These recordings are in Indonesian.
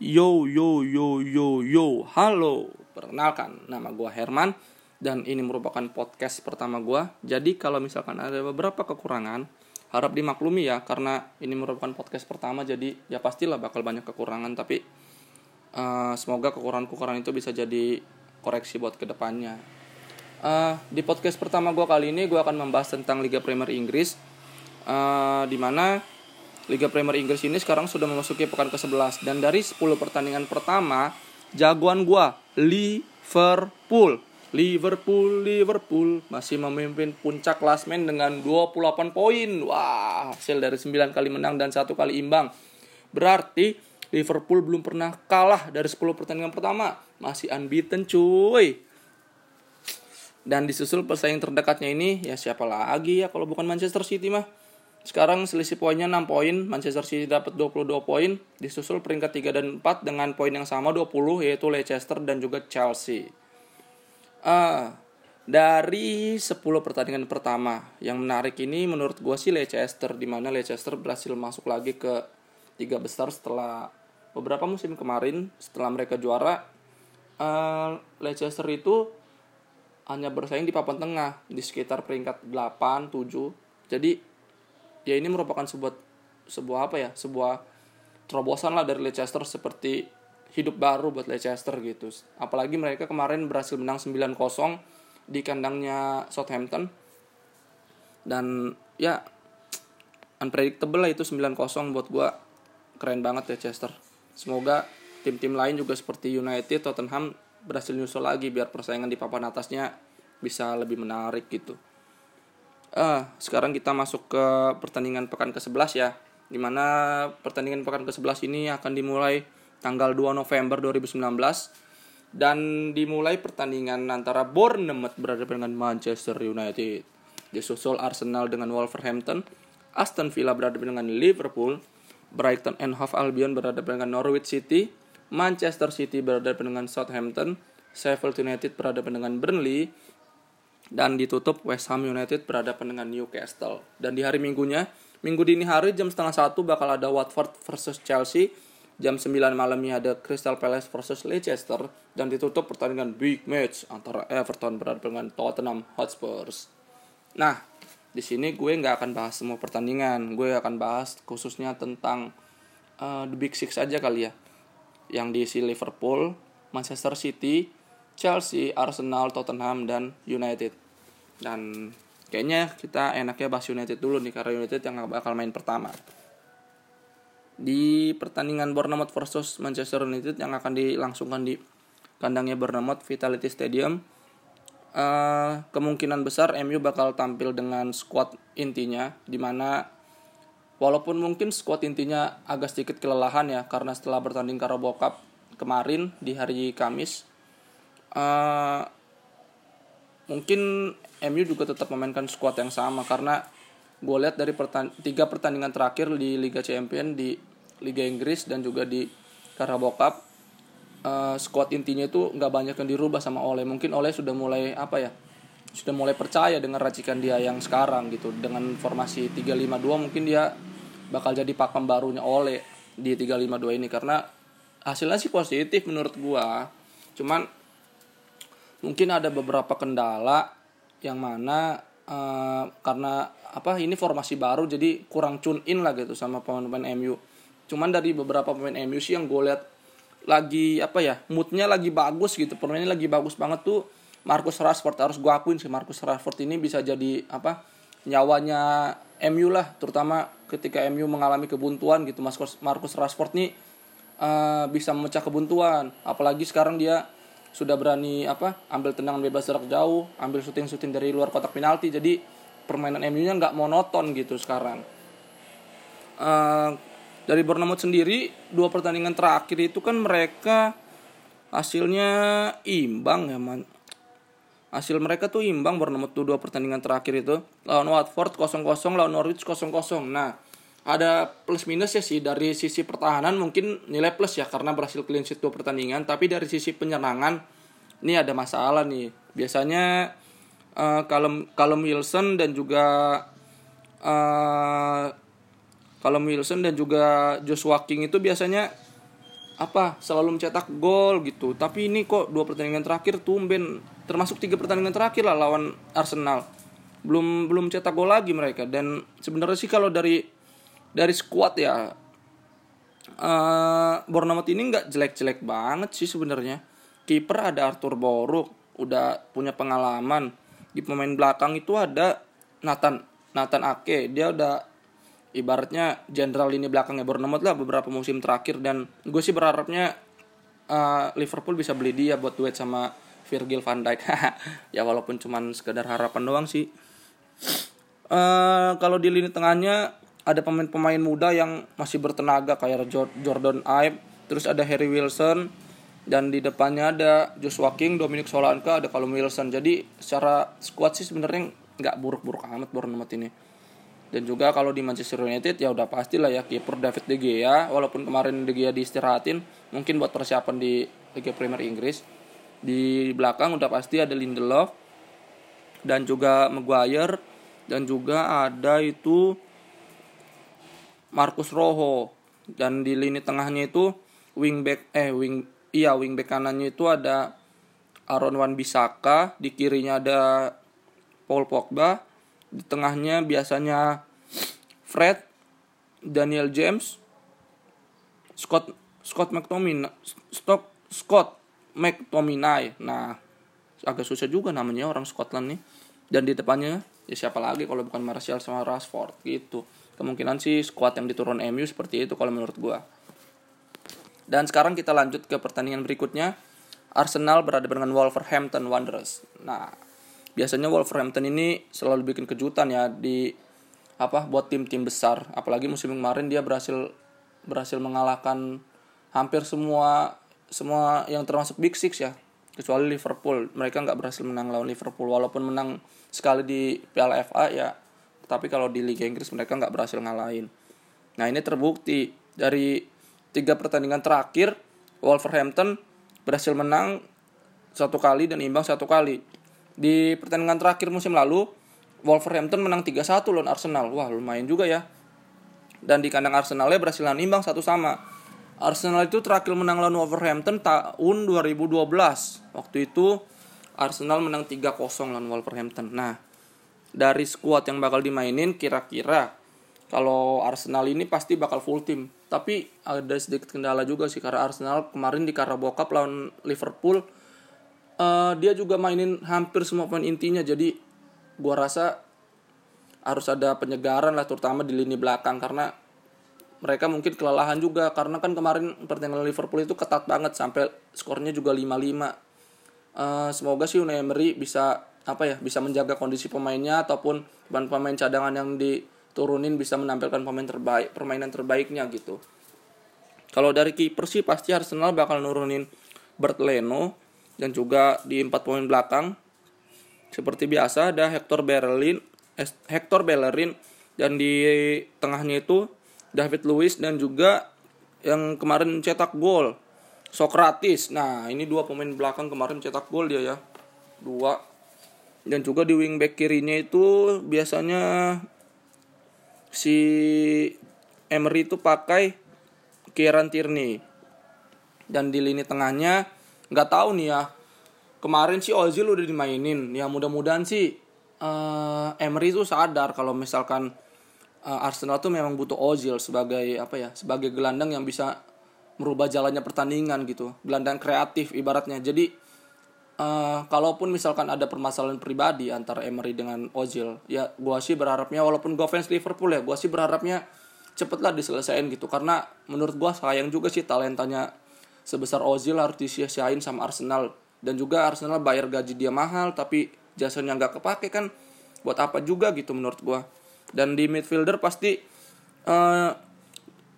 Yo yo yo yo yo, halo. Perkenalkan, nama gue Herman dan ini merupakan podcast pertama gue. Jadi kalau misalkan ada beberapa kekurangan, harap dimaklumi ya karena ini merupakan podcast pertama jadi ya pastilah bakal banyak kekurangan tapi uh, semoga kekurangan-kekurangan itu bisa jadi koreksi buat ke depannya. Uh, di podcast pertama gue kali ini gue akan membahas tentang Liga Premier Inggris, uh, di mana Liga Premier Inggris ini sekarang sudah memasuki pekan ke-11 dan dari 10 pertandingan pertama jagoan gua Liverpool. Liverpool, Liverpool masih memimpin puncak klasmen dengan 28 poin. Wah, hasil dari 9 kali menang dan satu kali imbang. Berarti Liverpool belum pernah kalah dari 10 pertandingan pertama. Masih unbeaten cuy. Dan disusul pesaing terdekatnya ini ya siapa lagi ya kalau bukan Manchester City mah sekarang selisih poinnya 6 poin, Manchester City dapat 22 poin, disusul peringkat 3 dan 4 dengan poin yang sama 20 yaitu Leicester dan juga Chelsea. Uh, dari 10 pertandingan pertama yang menarik ini menurut gue sih Leicester di mana Leicester berhasil masuk lagi ke tiga besar setelah beberapa musim kemarin setelah mereka juara uh, Leicester itu hanya bersaing di papan tengah di sekitar peringkat 8 7 jadi ya ini merupakan sebuah sebuah apa ya sebuah terobosan lah dari Leicester seperti hidup baru buat Leicester gitu. Apalagi mereka kemarin berhasil menang 9-0 di kandangnya Southampton. Dan ya unpredictable lah itu 9-0 buat gue keren banget Leicester semoga tim-tim lain juga seperti United Tottenham berhasil nyusul lagi biar persaingan di papan atasnya bisa lebih menarik gitu Uh, sekarang kita masuk ke pertandingan pekan ke-11 ya. Di mana pertandingan pekan ke-11 ini akan dimulai tanggal 2 November 2019 dan dimulai pertandingan antara Bournemouth berhadapan dengan Manchester United. Disusul Arsenal dengan Wolverhampton, Aston Villa berhadapan dengan Liverpool, Brighton and Hove Albion berhadapan dengan Norwich City, Manchester City berhadapan dengan Southampton, Sheffield United berhadapan dengan Burnley, dan ditutup West Ham United berhadapan dengan Newcastle. Dan di hari minggunya, minggu dini hari jam setengah satu bakal ada Watford versus Chelsea. Jam 9 malamnya ada Crystal Palace versus Leicester dan ditutup pertandingan big match antara Everton berhadapan dengan Tottenham Hotspurs. Nah, di sini gue nggak akan bahas semua pertandingan, gue akan bahas khususnya tentang uh, the big six aja kali ya, yang diisi Liverpool, Manchester City, Chelsea, Arsenal, Tottenham, dan United. Dan kayaknya kita enaknya bahas United dulu nih karena United yang bakal main pertama. Di pertandingan Bournemouth versus Manchester United yang akan dilangsungkan di kandangnya Bournemouth Vitality Stadium, uh, kemungkinan besar MU bakal tampil dengan squad intinya, di mana walaupun mungkin squad intinya agak sedikit kelelahan ya karena setelah bertanding Carabao Cup kemarin di hari Kamis uh, mungkin MU juga tetap memainkan squad yang sama karena gue lihat dari pertan tiga pertandingan terakhir di Liga Champion di Liga Inggris dan juga di Carabao Cup uh, squad intinya itu nggak banyak yang dirubah sama Oleh mungkin Oleh sudah mulai apa ya sudah mulai percaya dengan racikan dia yang sekarang gitu. Dengan formasi 352 mungkin dia bakal jadi pakem barunya Oleh di 352 ini. Karena hasilnya sih positif menurut gua. Cuman mungkin ada beberapa kendala yang mana uh, karena apa ini formasi baru jadi kurang tune in lah gitu sama pemain-pemain MU cuman dari beberapa pemain MU sih yang gue lihat lagi apa ya moodnya lagi bagus gitu permainnya lagi bagus banget tuh Marcus Rashford. Harus gue akuin sih Marcus Rashford ini bisa jadi apa nyawanya MU lah terutama ketika MU mengalami kebuntuan gitu. Marcus Marcus Rashford nih uh, bisa memecah kebuntuan. Apalagi sekarang dia sudah berani apa ambil tendangan bebas jarak jauh ambil syuting syuting dari luar kotak penalti. Jadi permainan MU nya nggak monoton gitu sekarang. Uh, dari Bournemouth sendiri dua pertandingan terakhir itu kan mereka hasilnya imbang ya man. Hasil mereka tuh imbang Bournemouth tuh dua pertandingan terakhir itu. Lawan Watford 0-0 lawan Norwich 0-0 nah ada plus minus ya sih. Dari sisi pertahanan mungkin nilai plus ya karena berhasil clean sheet dua pertandingan. Tapi dari sisi penyerangan ini ada masalah nih. Biasanya uh, kalau kalau Wilson dan juga uh, Wilson dan juga Joshua King itu biasanya apa selalu mencetak gol gitu. Tapi ini kok dua pertandingan terakhir tumben. Termasuk tiga pertandingan terakhir lah lawan Arsenal. Belum belum cetak gol lagi mereka. Dan sebenarnya sih kalau dari dari skuad ya. Uh, ini nggak jelek-jelek banget sih sebenarnya. Kiper ada Arthur Boruk udah punya pengalaman. Di pemain belakang itu ada Nathan Nathan Ake. Dia udah ibaratnya jenderal ini belakangnya Bournemouth lah beberapa musim terakhir. Dan gue sih berharapnya uh, Liverpool bisa beli dia buat duet sama Virgil van Dijk. Ya walaupun cuman sekedar harapan doang sih. Uh, kalau di lini tengahnya ada pemain-pemain muda yang masih bertenaga kayak Jordan Ibe terus ada Harry Wilson dan di depannya ada Joshua King, Dominic Solanke, ada Callum Wilson. Jadi secara squad sih sebenarnya nggak buruk-buruk amat Bournemouth ini dan juga kalau di Manchester United ya udah pastilah ya kiper David De Gea walaupun kemarin De Gea diistirahatin mungkin buat persiapan di Liga Premier Inggris di belakang udah pasti ada Lindelof dan juga Maguire dan juga ada itu Marcus Rojo dan di lini tengahnya itu wingback eh wing iya wingback kanannya itu ada Aaron Wan Bisaka di kirinya ada Paul Pogba di tengahnya biasanya Fred, Daniel James, Scott Scott McTominay, Scott Scott McTominay. Nah, agak susah juga namanya orang Scotland nih. Dan di depannya ya siapa lagi kalau bukan Martial sama Rashford gitu. Kemungkinan sih squad yang diturun MU seperti itu kalau menurut gua. Dan sekarang kita lanjut ke pertandingan berikutnya. Arsenal berada dengan Wolverhampton Wanderers. Nah, biasanya Wolverhampton ini selalu bikin kejutan ya di apa buat tim-tim besar apalagi musim kemarin dia berhasil berhasil mengalahkan hampir semua semua yang termasuk Big Six ya kecuali Liverpool mereka nggak berhasil menang lawan Liverpool walaupun menang sekali di Piala FA ya tapi kalau di Liga Inggris mereka nggak berhasil ngalahin nah ini terbukti dari tiga pertandingan terakhir Wolverhampton berhasil menang satu kali dan imbang satu kali di pertandingan terakhir musim lalu, Wolverhampton menang 3-1 lawan Arsenal. Wah, lumayan juga ya. Dan di kandang Arsenalnya berhasil imbang satu sama. Arsenal itu terakhir menang lawan Wolverhampton tahun 2012. Waktu itu Arsenal menang 3-0 lawan Wolverhampton. Nah, dari skuad yang bakal dimainin kira-kira kalau Arsenal ini pasti bakal full tim. Tapi ada sedikit kendala juga sih karena Arsenal kemarin di Carabao Cup lawan Liverpool uh, dia juga mainin hampir semua pemain intinya jadi gua rasa harus ada penyegaran lah terutama di lini belakang karena mereka mungkin kelelahan juga karena kan kemarin pertandingan Liverpool itu ketat banget sampai skornya juga 5-5. Uh, semoga sih Unai Emery bisa apa ya bisa menjaga kondisi pemainnya ataupun pemain cadangan yang diturunin bisa menampilkan pemain terbaik permainan terbaiknya gitu. Kalau dari kiper sih pasti Arsenal bakal nurunin Bert Leno dan juga di empat pemain belakang seperti biasa ada Hector Bellerin Hector Bellerin dan di tengahnya itu David Luiz dan juga yang kemarin cetak gol Socrates. Nah, ini dua pemain belakang kemarin cetak gol dia ya. Dua. Dan juga di wingback kirinya itu biasanya si Emery itu pakai Kieran Tierney. Dan di lini tengahnya nggak tahu nih ya kemarin sih Ozil udah dimainin. Ya mudah-mudahan sih uh, Emery tuh sadar kalau misalkan uh, Arsenal tuh memang butuh Ozil sebagai apa ya sebagai gelandang yang bisa merubah jalannya pertandingan gitu. Gelandang kreatif ibaratnya. Jadi uh, kalaupun misalkan ada permasalahan pribadi antara Emery dengan Ozil ya gua sih berharapnya walaupun gue fans Liverpool ya gua sih berharapnya cepetlah diselesaikan gitu. Karena menurut gua sayang juga sih talentanya sebesar Ozil harus disia-siain sama Arsenal. Dan juga Arsenal bayar gaji dia mahal tapi jasanya nggak kepake kan. Buat apa juga gitu menurut gua. Dan di midfielder pasti uh,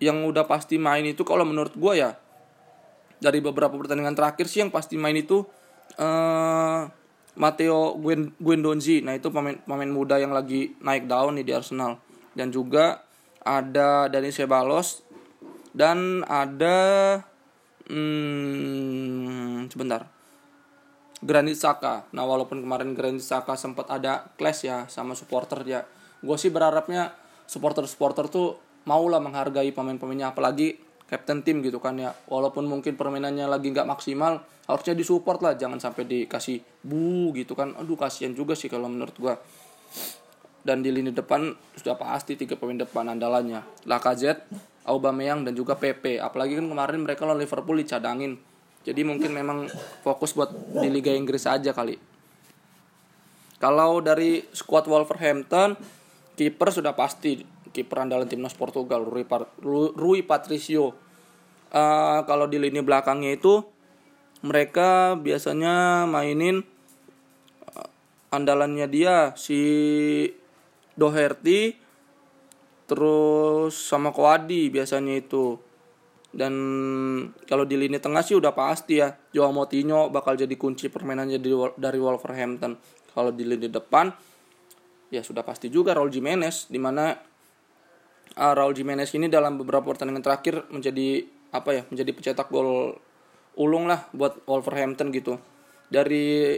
yang udah pasti main itu kalau menurut gua ya dari beberapa pertandingan terakhir sih yang pasti main itu uh, Matteo Guendonzi. Nah itu pemain pemain muda yang lagi naik daun nih di Arsenal. Dan juga ada Dani Ceballos. Dan ada hmm, sebentar. Granit Saka nah walaupun kemarin Granit Saka sempat ada clash ya sama supporter ya gue sih berharapnya supporter-supporter tuh mau lah menghargai pemain-pemainnya. Apalagi captain tim gitu kan ya. Walaupun mungkin permainannya lagi nggak maksimal harusnya disupport lah jangan sampai dikasih bu gitu kan. Aduh kasihan juga sih kalau menurut gua. Dan di lini depan sudah pasti tiga pemain depan andalannya. Lacazette, Aubameyang dan juga PP apalagi kan kemarin mereka lawan Liverpool dicadangin. Jadi mungkin memang fokus buat di Liga Inggris aja kali. Kalau dari squad Wolverhampton kiper sudah pasti kiper andalan timnas Portugal Rui, Rui Patricio. Uh, kalau di lini belakangnya itu mereka biasanya mainin uh, andalannya dia si Doherty terus sama Koadi biasanya itu. Dan kalau di lini tengah sih udah pasti ya Joao Moutinho bakal jadi kunci permainannya dari Wolverhampton. Kalau di lini depan ya sudah pasti juga Raul Jimenez di mana uh, Raul Jimenez ini dalam beberapa pertandingan terakhir menjadi apa ya menjadi pencetak gol ulung lah buat Wolverhampton gitu. Dari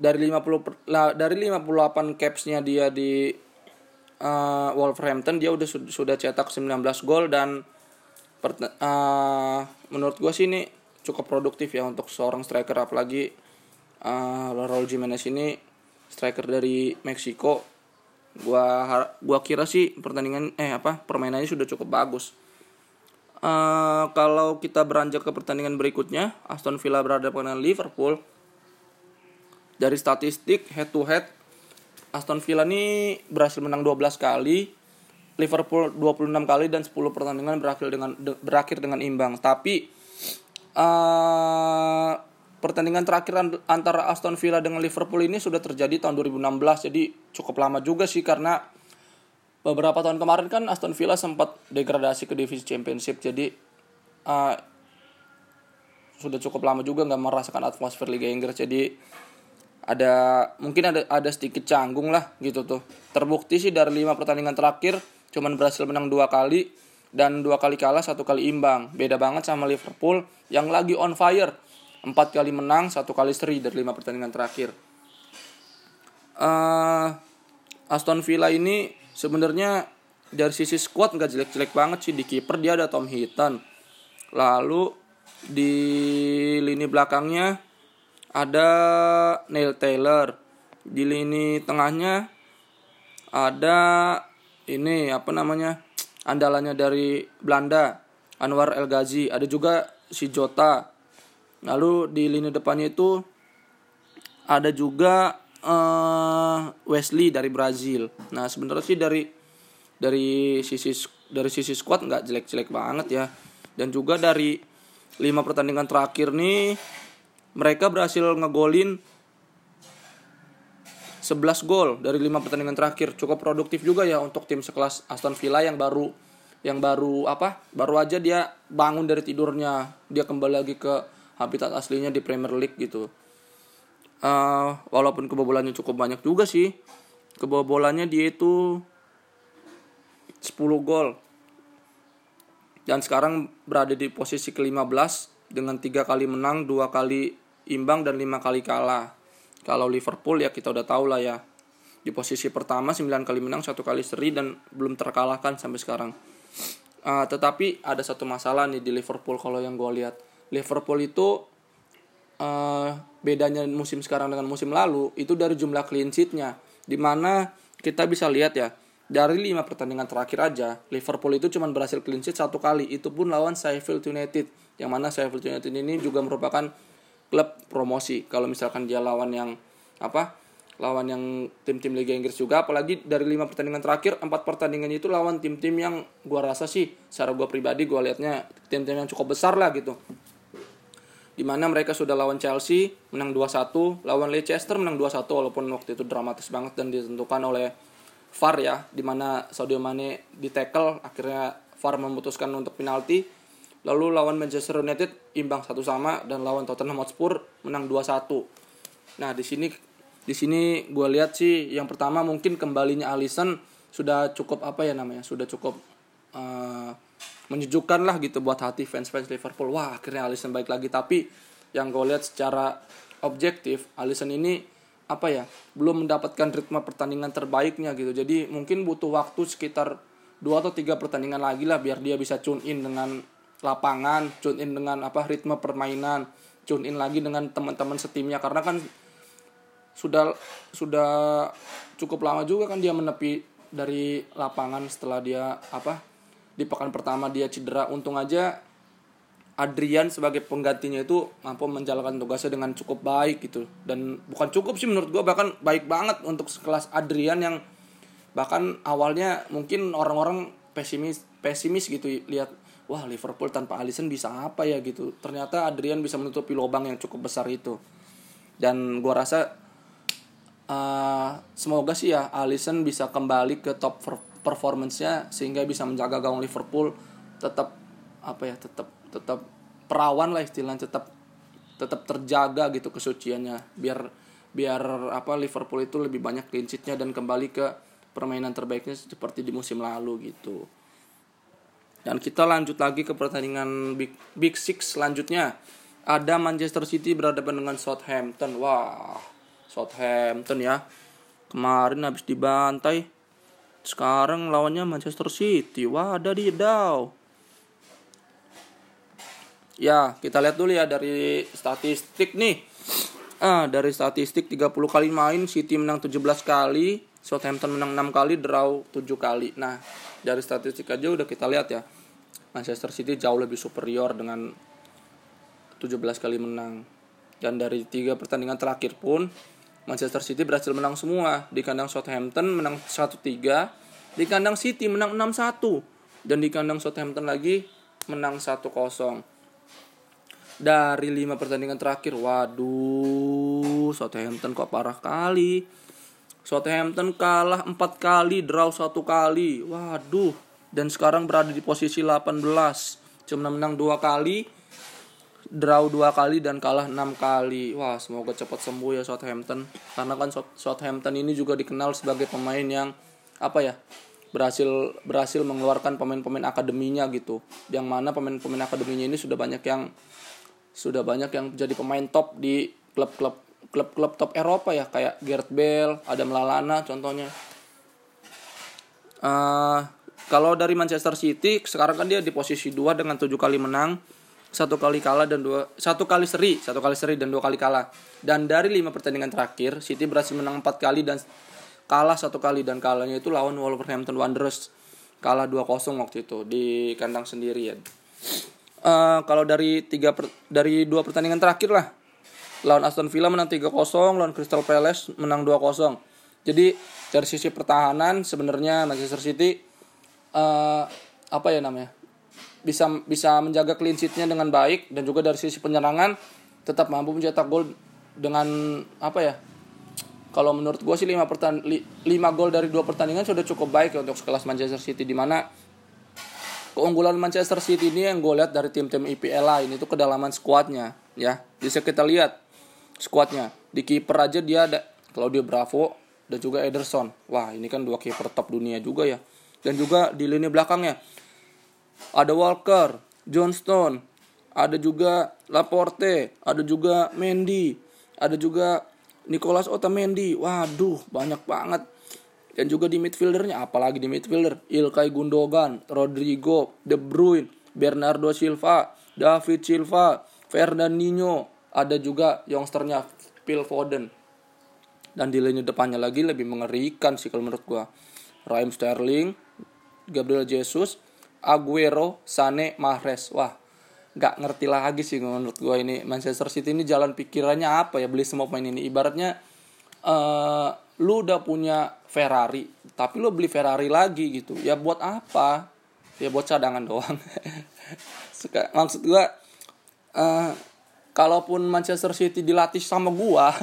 dari 50 per, lah, dari 58 capsnya dia di uh, Wolverhampton dia udah sudah cetak 19 gol dan per, uh, menurut gue sih ini cukup produktif ya untuk seorang striker. Apalagi uh, Raul Jimenez ini striker dari Meksiko gua gua kira sih pertandingan eh apa permainannya sudah cukup bagus Uh, kalau kita beranjak ke pertandingan berikutnya, Aston Villa berhadapan dengan Liverpool. Dari statistik head to head, Aston Villa ini berhasil menang 12 kali, Liverpool 26 kali dan 10 pertandingan berakhir dengan de, berakhir dengan imbang. Tapi uh, pertandingan terakhir antara Aston Villa dengan Liverpool ini sudah terjadi tahun 2016, jadi cukup lama juga sih karena beberapa tahun kemarin kan Aston Villa sempat degradasi ke divisi Championship jadi uh, sudah cukup lama juga nggak merasakan atmosfer Liga Inggris jadi ada mungkin ada ada sedikit canggung lah gitu tuh. Terbukti sih dari lima pertandingan terakhir cuman berhasil menang dua kali dan dua kali kalah satu kali imbang. Beda banget sama Liverpool yang lagi on fire empat kali menang satu kali seri dari lima pertandingan terakhir. Uh, Aston Villa ini sebenarnya dari sisi squad nggak jelek-jelek banget sih. Di kiper dia ada Tom Hinton lalu di lini belakangnya ada Neil Taylor. Di lini tengahnya ada ini apa namanya andalannya dari Belanda Anwar El Ghazi. Ada juga si Jota lalu di lini depannya itu ada juga uh, Wesley dari Brazil. Nah sebenarnya sih dari dari sisi dari sisi squad nggak jelek-jelek banget ya. Dan juga dari lima pertandingan terakhir nih mereka berhasil ngegolin 11 gol dari lima pertandingan terakhir cukup produktif juga ya untuk tim sekelas Aston Villa yang baru yang baru apa baru aja dia bangun dari tidurnya dia kembali lagi ke habitat aslinya di Premier League gitu uh, walaupun kebobolannya cukup banyak juga sih kebobolannya dia itu 10 gol dan sekarang berada di posisi ke-15 dengan tiga kali menang, dua kali imbang dan lima kali kalah. Kalau Liverpool ya kita udah tahu lah ya. Di posisi pertama 9 kali menang, satu kali seri dan belum terkalahkan sampai sekarang. Uh, tetapi ada satu masalah nih di Liverpool kalau yang gue lihat. Liverpool itu uh, bedanya musim sekarang dengan musim lalu itu dari jumlah clean sheetnya. Di mana kita bisa lihat ya dari lima pertandingan terakhir aja Liverpool itu cuma berhasil clean sheet satu kali. Itu pun lawan Sheffield United yang mana Sheffield United ini juga merupakan klub promosi. Kalau misalkan dia lawan yang apa lawan yang tim-tim Liga Inggris juga apalagi dari lima pertandingan terakhir empat pertandingannya itu lawan tim-tim yang gua rasa sih secara gua pribadi gua liatnya tim-tim yang cukup besar lah gitu di mana mereka sudah lawan Chelsea menang 2-1, lawan Leicester menang 2-1 walaupun waktu itu dramatis banget dan ditentukan oleh VAR ya, di mana Sadio Mane di akhirnya VAR memutuskan untuk penalti. Lalu lawan Manchester United imbang satu sama dan lawan Tottenham Hotspur menang 2-1. Nah, di sini di sini gue lihat sih yang pertama mungkin kembalinya Alisson sudah cukup apa ya namanya sudah cukup uh, menyejukkan lah gitu buat hati fans-fans Liverpool. Wah, akhirnya Alisson baik lagi. Tapi yang gue lihat secara objektif, Alisson ini apa ya belum mendapatkan ritme pertandingan terbaiknya gitu. Jadi mungkin butuh waktu sekitar dua atau tiga pertandingan lagi lah biar dia bisa tune in dengan lapangan tune in dengan apa ritme permainan tune in lagi dengan teman-teman setimnya karena kan sudah sudah cukup lama juga kan dia menepi dari lapangan setelah dia apa di pekan pertama dia cedera untung aja Adrian sebagai penggantinya itu mampu menjalankan tugasnya dengan cukup baik gitu. Dan bukan cukup sih menurut gue bahkan baik banget untuk sekelas Adrian yang bahkan awalnya mungkin orang-orang pesimis pesimis gitu lihat wah Liverpool tanpa Alisson bisa apa ya? gitu. Ternyata Adrian bisa menutupi lubang yang cukup besar itu. Dan gua rasa uh, semoga sih ya Alisson bisa kembali ke top performance-nya sehingga bisa menjaga gawang Liverpool tetap apa ya tetap tetap perawan lah istilahnya tetap tetap terjaga gitu kesuciannya biar biar apa Liverpool itu lebih banyak clean dan kembali ke permainan terbaiknya seperti di musim lalu gitu. Dan kita lanjut lagi ke pertandingan Big, Big Six selanjutnya. Ada Manchester City berhadapan dengan Southampton. Wah, Southampton ya. Kemarin habis dibantai. Sekarang lawannya Manchester City. Wah, ada di Dow. Ya, kita lihat dulu ya dari statistik nih. Ah, dari statistik 30 kali main City menang 17 kali, Southampton menang 6 kali, draw 7 kali. Nah, dari statistik aja udah kita lihat ya. Manchester City jauh lebih superior dengan 17 kali menang. Dan dari tiga pertandingan terakhir pun Manchester City berhasil menang semua. Di kandang Southampton menang 1-3, di kandang City menang 6-1 dan di kandang Southampton lagi menang 1-0. Dari lima pertandingan terakhir, waduh, Southampton kok parah kali Southampton kalah 4 kali, draw satu kali. Waduh. Dan sekarang berada di posisi 18. Cuma menang 2 kali, draw 2 kali dan kalah 6 kali. Wah, semoga cepat sembuh ya Southampton. Karena kan Southampton ini juga dikenal sebagai pemain yang apa ya? berhasil berhasil mengeluarkan pemain-pemain akademinya gitu. Yang mana pemain-pemain akademinya ini sudah banyak yang sudah banyak yang jadi pemain top di klub-klub klub-klub top Eropa ya kayak Gareth Bale, Adam Lallana contohnya. Uh, kalau dari Manchester City sekarang kan dia di posisi 2 dengan 7 kali menang, satu kali kalah dan dua satu kali seri, satu kali seri dan dua kali kalah. Dan dari lima pertandingan terakhir, City berhasil menang empat kali dan kalah satu kali dan kalahnya itu lawan Wolverhampton Wanderers kalah 2-0 waktu itu di kandang sendirian. Uh, kalau dari tiga per, dari dua pertandingan terakhir lah lawan Aston Villa menang 3-0, lawan Crystal Palace menang 2-0. Jadi dari sisi pertahanan sebenarnya Manchester City uh, apa ya namanya? Bisa bisa menjaga clean sheet-nya dengan baik dan juga dari sisi penyerangan tetap mampu mencetak gol dengan apa ya? Kalau menurut gue sih 5 pertan 5 gol dari dua pertandingan sudah cukup baik ya untuk sekelas Manchester City di mana keunggulan Manchester City ini yang gue lihat dari tim-tim IPL lain itu kedalaman skuadnya ya bisa kita lihat skuadnya. Di kiper aja dia ada Claudio Bravo dan juga Ederson. Wah, ini kan dua kiper top dunia juga ya. Dan juga di lini belakangnya ada Walker, Johnston, ada juga Laporte, ada juga Mendy, ada juga Nicolas Otamendi. Waduh, banyak banget. Dan juga di midfieldernya, apalagi di midfielder, Ilkay Gundogan, Rodrigo, De Bruyne, Bernardo Silva, David Silva, Fernandinho, ada juga youngsternya Phil Foden dan di lini depannya lagi lebih mengerikan sih kalau menurut gua Raheem Sterling Gabriel Jesus Aguero Sane Mahrez. Wah nggak ngerti lagi sih menurut gua ini. Manchester City ini jalan pikirannya apa ya beli semua pemain ini? Ibaratnya uh, lu udah punya Ferrari tapi lu beli Ferrari lagi gitu. Ya buat apa? Ya buat cadangan doang. Maksud gua uh, kalaupun Manchester City dilatih sama gua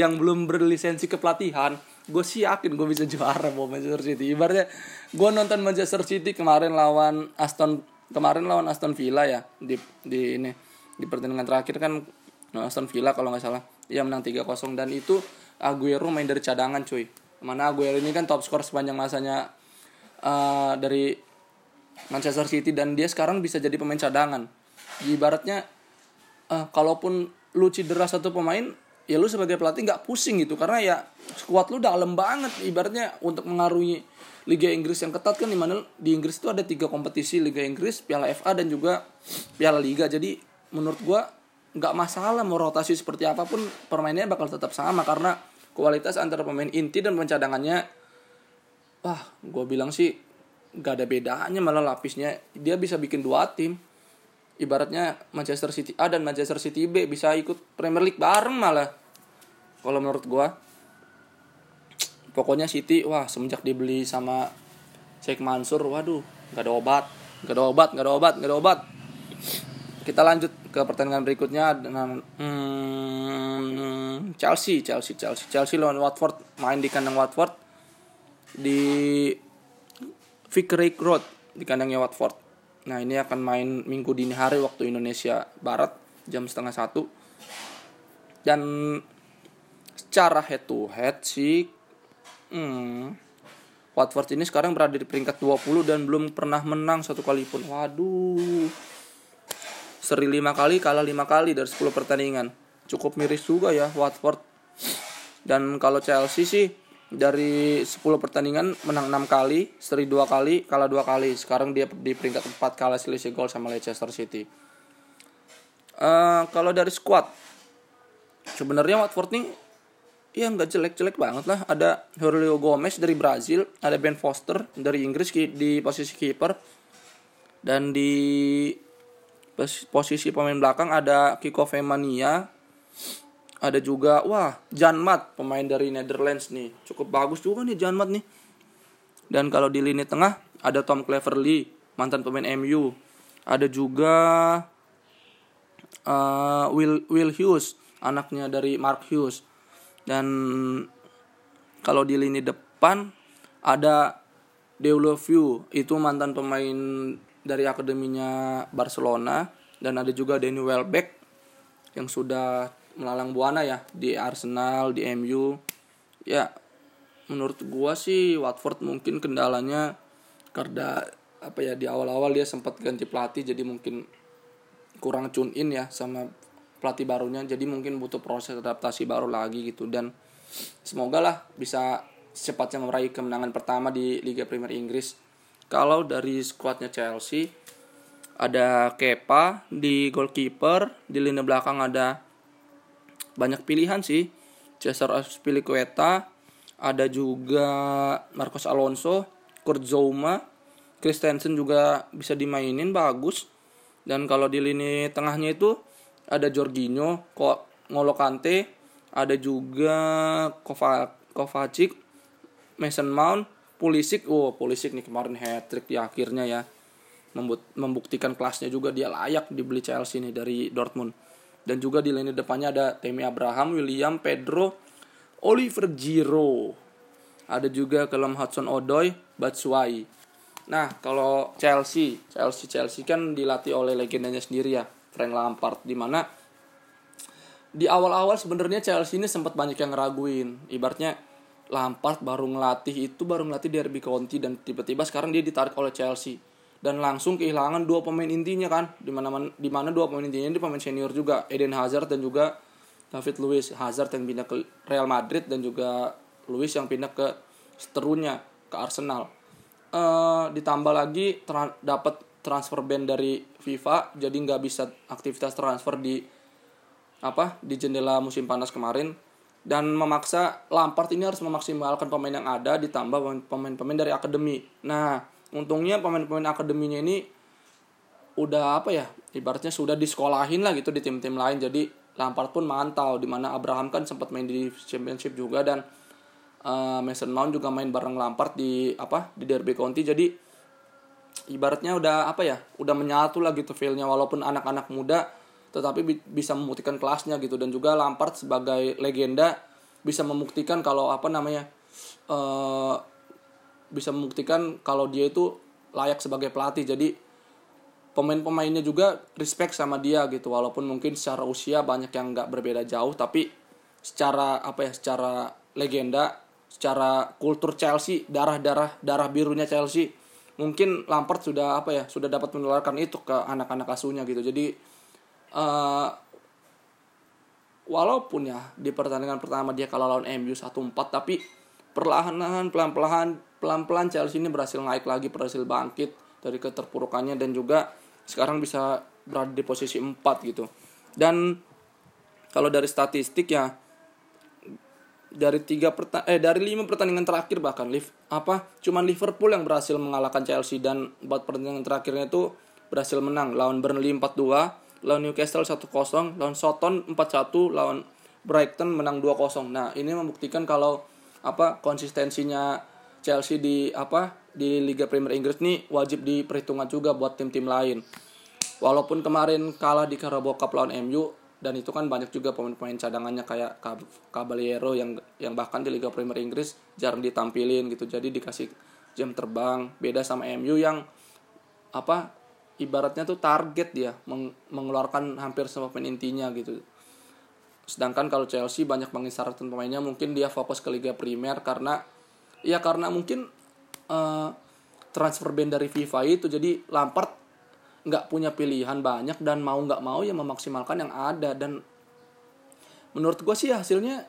yang belum berlisensi kepelatihan gue sih yakin gue bisa juara mau Manchester City. Ibaratnya gue nonton Manchester City kemarin lawan Aston kemarin lawan Aston Villa ya di di ini di pertandingan terakhir kan Aston Villa kalau nggak salah. Ia menang 3-0 dan itu Aguero main dari cadangan cuy. Mana Aguero ini kan top skor sepanjang masanya uh, dari Manchester City. Dan dia sekarang bisa jadi pemain cadangan. Ibaratnya uh, kalaupun lu cedera satu pemain ya lu sebagai pelatih nggak pusing gitu. Karena ya skuad lu dalam banget. Ibaratnya untuk mengaruhi Liga Inggris yang ketat kan di mana di Inggris itu ada tiga kompetisi Liga Inggris, Piala FA dan juga Piala Liga. Jadi menurut gua nggak masalah mau rotasi seperti apa pun permainannya bakal tetap sama. Karena kualitas antara pemain inti dan pencadangannya wah gue bilang sih nggak ada bedanya malah lapisnya. Dia bisa bikin dua tim. Ibaratnya Manchester City A dan Manchester City B bisa ikut Premier League bareng malah kalau menurut gua pokoknya City wah semenjak dibeli sama Sheikh Mansur waduh nggak ada obat nggak ada obat nggak ada obat nggak ada obat. Kita lanjut ke pertandingan berikutnya dengan hmm, Chelsea Chelsea Chelsea Chelsea lawan Watford main di kandang Watford di Vicar Road di kandangnya Watford. Nah ini akan main minggu dini hari waktu Indonesia Barat jam setengah satu. Dan secara head to head sih hmm, Watford ini sekarang berada di peringkat 20 dan belum pernah menang satu kali pun waduh seri lima kali kalah lima kali dari 10 pertandingan cukup miris juga ya Watford dan kalau Chelsea sih dari 10 pertandingan menang 6 kali, seri 2 kali, kalah 2 kali. Sekarang dia di peringkat 4 kalah selisih gol sama Leicester City. Uh, kalau dari squad sebenarnya Watford nih ya nggak jelek-jelek banget lah. Ada Julio Gomez dari Brazil, ada Ben Foster dari Inggris di posisi kiper. Dan di posisi pemain belakang ada Kiko Femania, ada juga wah Janmat pemain dari Netherlands nih. Cukup bagus juga nih Janmat nih. Dan kalau di lini tengah ada Tom Cleverley mantan pemain MU ada juga uh, Will Will Hughes anaknya dari Mark Hughes dan kalau di lini depan ada Deulofeu itu mantan pemain dari akademinya Barcelona. Dan ada juga Danny Welbeck yang sudah melalang buana ya di Arsenal di MU ya menurut gua sih Watford mungkin kendalanya karena apa ya di awal-awal dia sempat ganti pelatih jadi mungkin kurang tune in ya sama pelatih barunya jadi mungkin butuh proses adaptasi baru lagi gitu. Dan semoga lah bisa secepatnya meraih kemenangan pertama di Liga Premier Inggris. Kalau dari skuadnya Chelsea ada Kepa di goalkeeper di lini belakang ada banyak pilihan sih. Cesar Azpilicueta ada juga Marcos Alonso Kurt Zouma Christensen juga bisa dimainin bagus. Dan kalau di lini tengahnya itu ada Jorginho Ngolo Kante ada juga Kovacic Mason Mount Pulisic oh Pulisic nih kemarin hat trick di akhirnya ya membuktikan kelasnya juga dia layak dibeli Chelsea nih dari Dortmund dan juga di lini depannya ada Temi Abraham, William, Pedro, Oliver Giro. Ada juga Kelem Hudson Odoi, Batshuayi. Nah, kalau Chelsea, Chelsea Chelsea kan dilatih oleh legendanya sendiri ya, Frank Lampard di mana di awal-awal sebenarnya Chelsea ini sempat banyak yang ngeraguin. Ibaratnya Lampard baru ngelatih itu baru ngelatih Derby County dan tiba-tiba sekarang dia ditarik oleh Chelsea. Dan langsung kehilangan dua pemain intinya kan di mana di mana dua pemain intinya ini pemain senior juga. Eden Hazard dan juga David Luiz. Hazard yang pindah ke Real Madrid dan juga Luiz yang pindah ke seterunya ke Arsenal. Uh, ditambah lagi dapat transfer ban dari FIFA jadi nggak bisa aktivitas transfer di apa di jendela musim panas kemarin. Dan memaksa Lampard ini harus memaksimalkan pemain yang ada ditambah pemain-pemain dari akademi. Nah, untungnya pemain-pemain akademinya ini udah apa ya ibaratnya sudah disekolahin lah gitu di tim-tim lain. Jadi Lampard pun mantau di mana Abraham kan sempat main di Championship juga dan uh, Mason Mount juga main bareng Lampard di apa di Derby County. Jadi ibaratnya udah apa ya udah menyatu lah gitu feelnya walaupun anak-anak muda tetapi bi bisa membuktikan kelasnya gitu. Dan juga Lampard sebagai legenda bisa membuktikan kalau apa namanya uh, bisa membuktikan kalau dia itu layak sebagai pelatih. Jadi pemain-pemainnya juga respect sama dia gitu. Walaupun mungkin secara usia banyak yang nggak berbeda jauh tapi secara apa ya secara legenda secara kultur Chelsea darah-darah darah birunya Chelsea mungkin Lampard sudah apa ya sudah dapat menularkan itu ke anak-anak asuhnya gitu. Jadi uh, walaupun ya di pertandingan pertama dia kalah lawan MU 1-4 tapi perlahan-lahan pelan-pelan pelan-pelan Chelsea ini berhasil naik lagi berhasil bangkit dari keterpurukannya dan juga sekarang bisa berada di posisi 4 gitu. Dan kalau dari statistik ya dari tiga perta eh dari lima pertandingan terakhir bahkan live apa cuman Liverpool yang berhasil mengalahkan Chelsea dan empat pertandingan terakhirnya itu berhasil menang. Lawan Burnley 4-2 lawan Newcastle 1-0 lawan Soton 4-1 lawan Brighton menang 2-0 nah ini membuktikan kalau apa konsistensinya Chelsea di apa di Liga Premier Inggris ini wajib diperhitungkan juga buat tim-tim lain. Walaupun kemarin kalah di Carabao Cup lawan MU dan itu kan banyak juga pemain-pemain cadangannya kayak Caballero yang yang bahkan di Liga Premier Inggris jarang ditampilin gitu. Jadi dikasih jam terbang. Beda sama MU yang apa ibaratnya tuh target dia meng mengeluarkan hampir semua pemain intinya gitu. Sedangkan kalau Chelsea banyak mengisyaratkan pemainnya mungkin dia fokus ke Liga Premier karena ya karena mungkin uh, transfer band dari FIFA itu. Jadi Lampard nggak punya pilihan banyak dan mau nggak mau ya memaksimalkan yang ada. Dan menurut gue sih hasilnya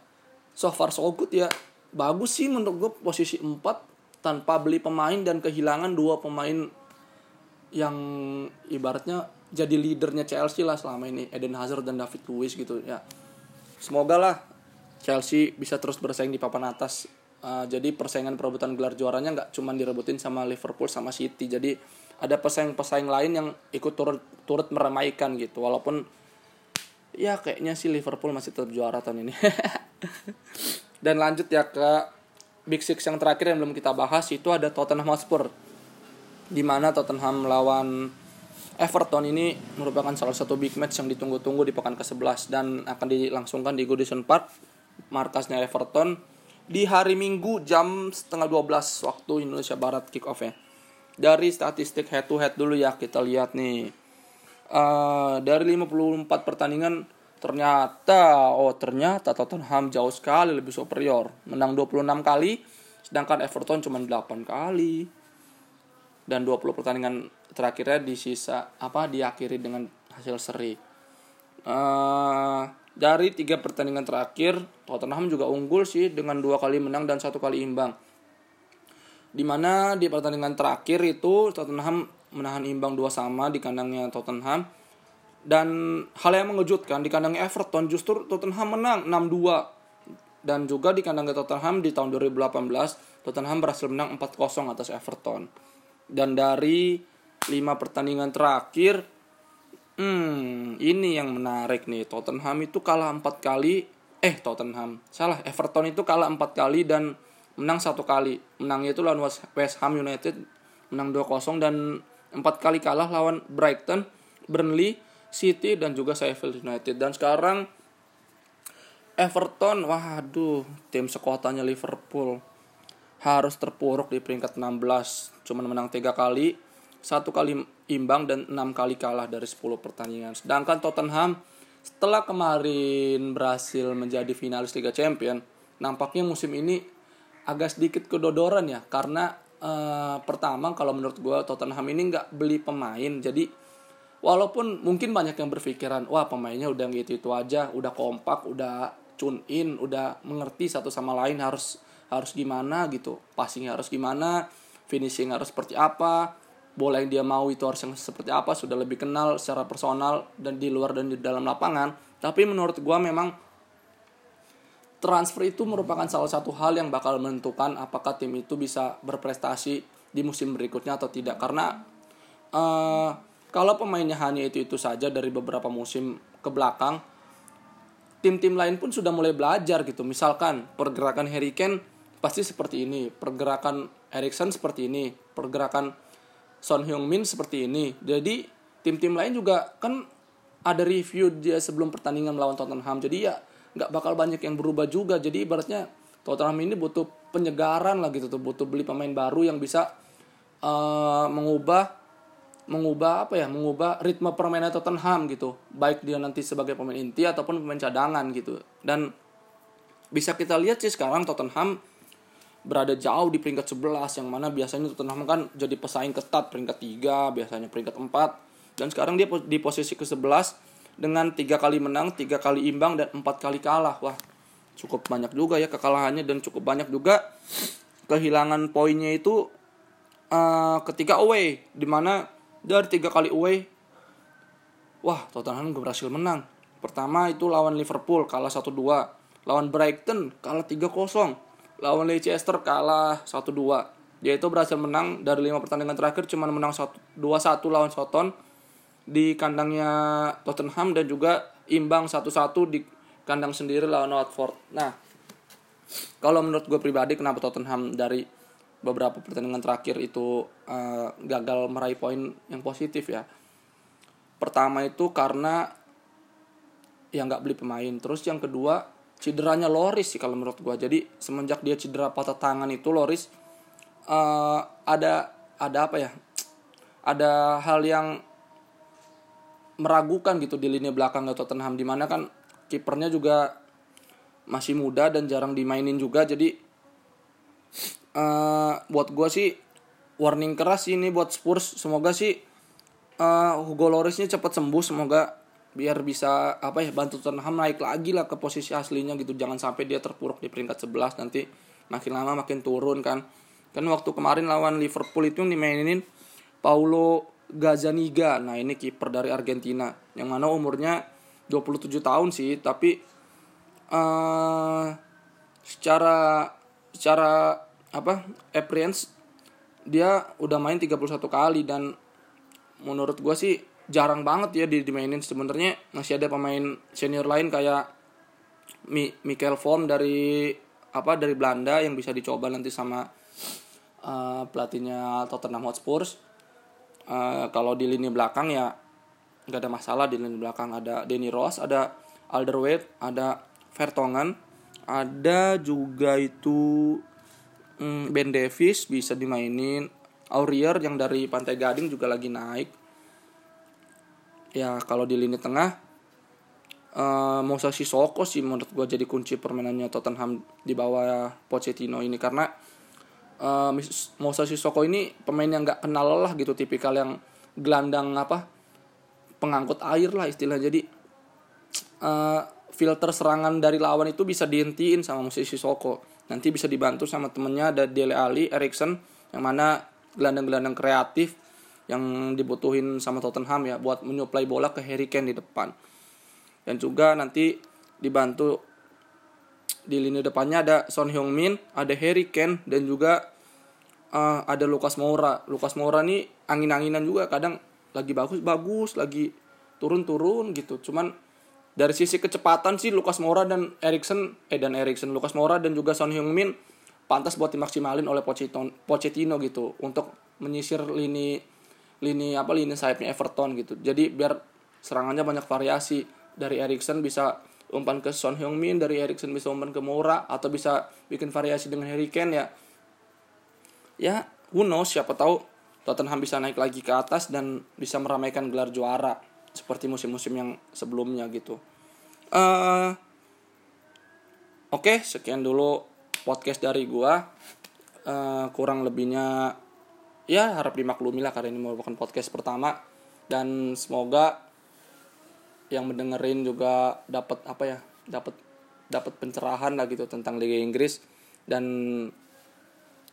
so far so good ya. Bagus sih menurut gue posisi 4 tanpa beli pemain dan kehilangan dua pemain yang ibaratnya jadi leadernya Chelsea lah selama ini Eden Hazard dan David Luiz gitu ya. Semoga lah Chelsea bisa terus bersaing di papan atas. Uh, jadi persaingan perebutan gelar juaranya nggak cuma direbutin sama Liverpool sama City. Jadi ada pesaing-pesaing lain yang ikut turut turut meramaikan gitu. Walaupun ya kayaknya sih Liverpool masih tetap juara tahun ini. Dan lanjut ya ke Big Six yang terakhir yang belum kita bahas itu ada Tottenham Hotspur. Di mana Tottenham melawan Everton ini merupakan salah satu big match yang ditunggu-tunggu di pekan ke-11 dan akan dilangsungkan di Goodison Park markasnya Everton di hari Minggu jam setengah 12 waktu Indonesia Barat kick off ya dari statistik head to head dulu ya kita lihat nih. Uh, dari 54 pertandingan ternyata oh ternyata Tottenham jauh sekali lebih superior. Menang 26 kali sedangkan Everton cuma 8 kali. Dan 20 pertandingan terakhirnya di sisa apa diakhiri dengan hasil seri. Uh, dari tiga pertandingan terakhir Tottenham juga unggul sih dengan dua kali menang dan satu kali imbang Di mana di pertandingan terakhir itu Tottenham menahan imbang dua sama di kandangnya Tottenham. Dan hal yang mengejutkan di kandangnya Everton justru Tottenham menang 6-2. Dan juga di kandangnya Tottenham di tahun 2018 Tottenham berhasil menang 4-0 atas Everton. Dan dari 5 pertandingan terakhir hmm ini yang menarik nih Tottenham itu kalah 4 kali eh Tottenham salah Everton itu kalah 4 kali dan menang satu kali. Menangnya itu lawan West Ham United menang 2-0 dan empat kali kalah lawan Brighton Burnley City dan juga Sheffield United. Dan sekarang Everton waduh tim sekuatannya Liverpool harus terpuruk di peringkat 16 cuman menang tiga kali satu kali imbang dan enam kali kalah dari 10 pertandingan. Sedangkan Tottenham setelah kemarin berhasil menjadi finalis Liga Champion nampaknya musim ini agak sedikit kedodoran ya karena uh, pertama kalau menurut gue Tottenham ini nggak beli pemain jadi walaupun mungkin banyak yang berpikiran wah pemainnya udah gitu itu aja udah kompak udah tune in udah mengerti satu sama lain harus harus gimana gitu passing harus gimana finishing harus seperti apa bola yang dia mau itu harus yang seperti apa sudah lebih kenal secara personal dan di luar dan di dalam lapangan. Tapi menurut gue memang transfer itu merupakan salah satu hal yang bakal menentukan apakah tim itu bisa berprestasi di musim berikutnya atau tidak. Karena uh, kalau pemainnya hanya itu itu saja dari beberapa musim ke belakang tim-tim lain pun sudah mulai belajar gitu. Misalkan pergerakan Harry Kane pasti seperti ini pergerakan Erikson seperti ini pergerakan Son Heung-min seperti ini. Jadi tim-tim lain juga kan ada review dia sebelum pertandingan melawan Tottenham. Jadi ya nggak bakal banyak yang berubah juga. Jadi ibaratnya Tottenham ini butuh penyegaran lah gitu tuh butuh beli pemain baru yang bisa uh, mengubah mengubah apa ya mengubah ritme permainan Tottenham gitu. Baik dia nanti sebagai pemain inti ataupun pemain cadangan gitu. Dan bisa kita lihat sih sekarang Tottenham berada jauh di peringkat 11 yang mana biasanya Tottenham kan jadi pesaing ketat peringkat 3 biasanya peringkat 4 dan sekarang dia di posisi ke-11 dengan tiga kali menang, tiga kali imbang dan empat kali kalah. Wah, cukup banyak juga ya kekalahannya dan cukup banyak juga kehilangan poinnya itu uh, ketika away, di mana dari tiga kali away, wah Tottenham berhasil menang. Pertama itu lawan Liverpool kalah 1-2, lawan Brighton kalah 3-0, lawan Leicester kalah 1-2. Dia itu berhasil menang dari lima pertandingan terakhir cuma menang 2-1 lawan Soton di kandangnya Tottenham dan juga imbang satu-satu di kandang sendiri lawan Watford. Nah, kalau menurut gue pribadi kenapa Tottenham dari beberapa pertandingan terakhir itu uh, gagal meraih poin yang positif ya. Pertama itu karena yang nggak beli pemain. Terus yang kedua cederanya Loris sih kalau menurut gue. Jadi semenjak dia cedera patah tangan itu Loris uh, ada ada apa ya? Ada hal yang meragukan gitu di lini belakang Tottenham di mana kan kipernya juga masih muda dan jarang dimainin juga. Jadi uh, buat gue sih warning keras ini buat Spurs. Semoga sih uh, Hugo Lorisnya cepat sembuh. Semoga biar bisa apa ya bantu Tottenham naik lagi lah ke posisi aslinya gitu. Jangan sampai dia terpuruk di peringkat 11 nanti makin lama makin turun kan. Kan waktu kemarin lawan Liverpool itu dimainin Paulo Gazaniga. Nah, ini kiper dari Argentina yang mana umurnya 27 tahun sih, tapi uh, secara secara apa? appearance dia udah main 31 kali dan menurut gue sih jarang banget ya dimainin sebenarnya masih ada pemain senior lain kayak Mi Michael Form dari apa dari Belanda yang bisa dicoba nanti sama uh, pelatihnya Tottenham Hotspur uh, kalau di lini belakang ya nggak ada masalah di lini belakang ada Denny Ross ada Alderweireld ada Vertonghen ada juga itu um, Ben Davis bisa dimainin. Aurier yang dari Pantai Gading juga lagi naik. Ya kalau di lini tengah uh, Musa Sissoko sih menurut gue jadi kunci permainannya Tottenham di bawah Pochettino ini karena uh, Musa Sissoko ini pemain yang nggak kenal lelah gitu tipikal yang gelandang apa pengangkut air lah istilah jadi uh, filter serangan dari lawan itu bisa dihentiin sama Musa Sissoko nanti bisa dibantu sama temennya ada Dele Ali Erikson yang mana gelandang-gelandang kreatif yang dibutuhin sama Tottenham ya buat menyuplai bola ke Harry Kane di depan. Dan juga nanti dibantu di lini depannya ada Son Heung Min, ada Harry Kane dan juga uh, ada Lukas Moura. Lukas Moura nih angin-anginan juga kadang lagi bagus bagus, lagi turun-turun gitu. Cuman dari sisi kecepatan sih Lukas Moura dan Erikson eh dan Erikson Lukas Moura dan juga Son Heung Min pantas buat dimaksimalin oleh Pochettino, Pochettino gitu untuk menyisir lini lini apa lini sayapnya Everton gitu. Jadi biar serangannya banyak variasi dari Erikson bisa umpan ke Son Heung-min dari Erikson bisa umpan ke Moura atau bisa bikin variasi dengan Harry Kane ya. Ya who knows siapa tahu Tottenham bisa naik lagi ke atas dan bisa meramaikan gelar juara seperti musim-musim yang sebelumnya gitu. Uh, oke okay, sekian dulu podcast dari gua. Uh, kurang lebihnya ya harap dimaklumi lah karena ini merupakan podcast pertama. Dan semoga yang mendengerin juga dapat apa ya dapat dapat pencerahan lah gitu tentang Liga Inggris. Dan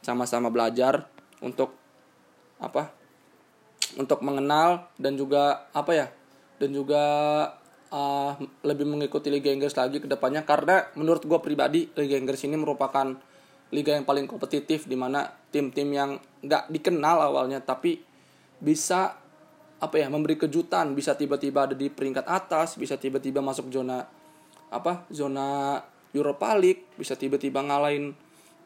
sama-sama belajar untuk apa untuk mengenal dan juga apa ya dan juga uh, lebih mengikuti Liga Inggris lagi ke depannya. Karena menurut gue pribadi Liga Inggris ini merupakan liga yang paling kompetitif di mana tim-tim yang nggak dikenal awalnya tapi bisa apa ya memberi kejutan bisa tiba-tiba ada di peringkat atas bisa tiba-tiba masuk zona apa zona Europa League bisa tiba-tiba ngalahin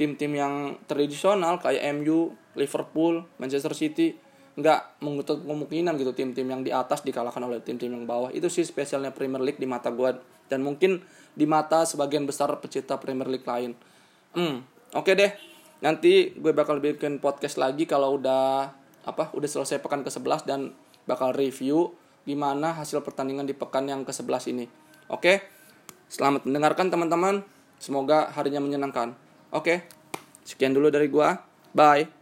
tim-tim yang tradisional kayak MU, Liverpool, Manchester City nggak menutup kemungkinan gitu tim-tim yang di atas dikalahkan oleh tim-tim yang bawah itu sih spesialnya Premier League di mata gue dan mungkin di mata sebagian besar pecinta Premier League lain. Hmm, oke okay deh. Nanti gue bakal bikin podcast lagi kalau udah apa udah selesai pekan ke-11 dan bakal review gimana hasil pertandingan di pekan yang ke-11 ini. Oke. Selamat mendengarkan teman-teman. Semoga harinya menyenangkan. Oke. Sekian dulu dari gua. Bye.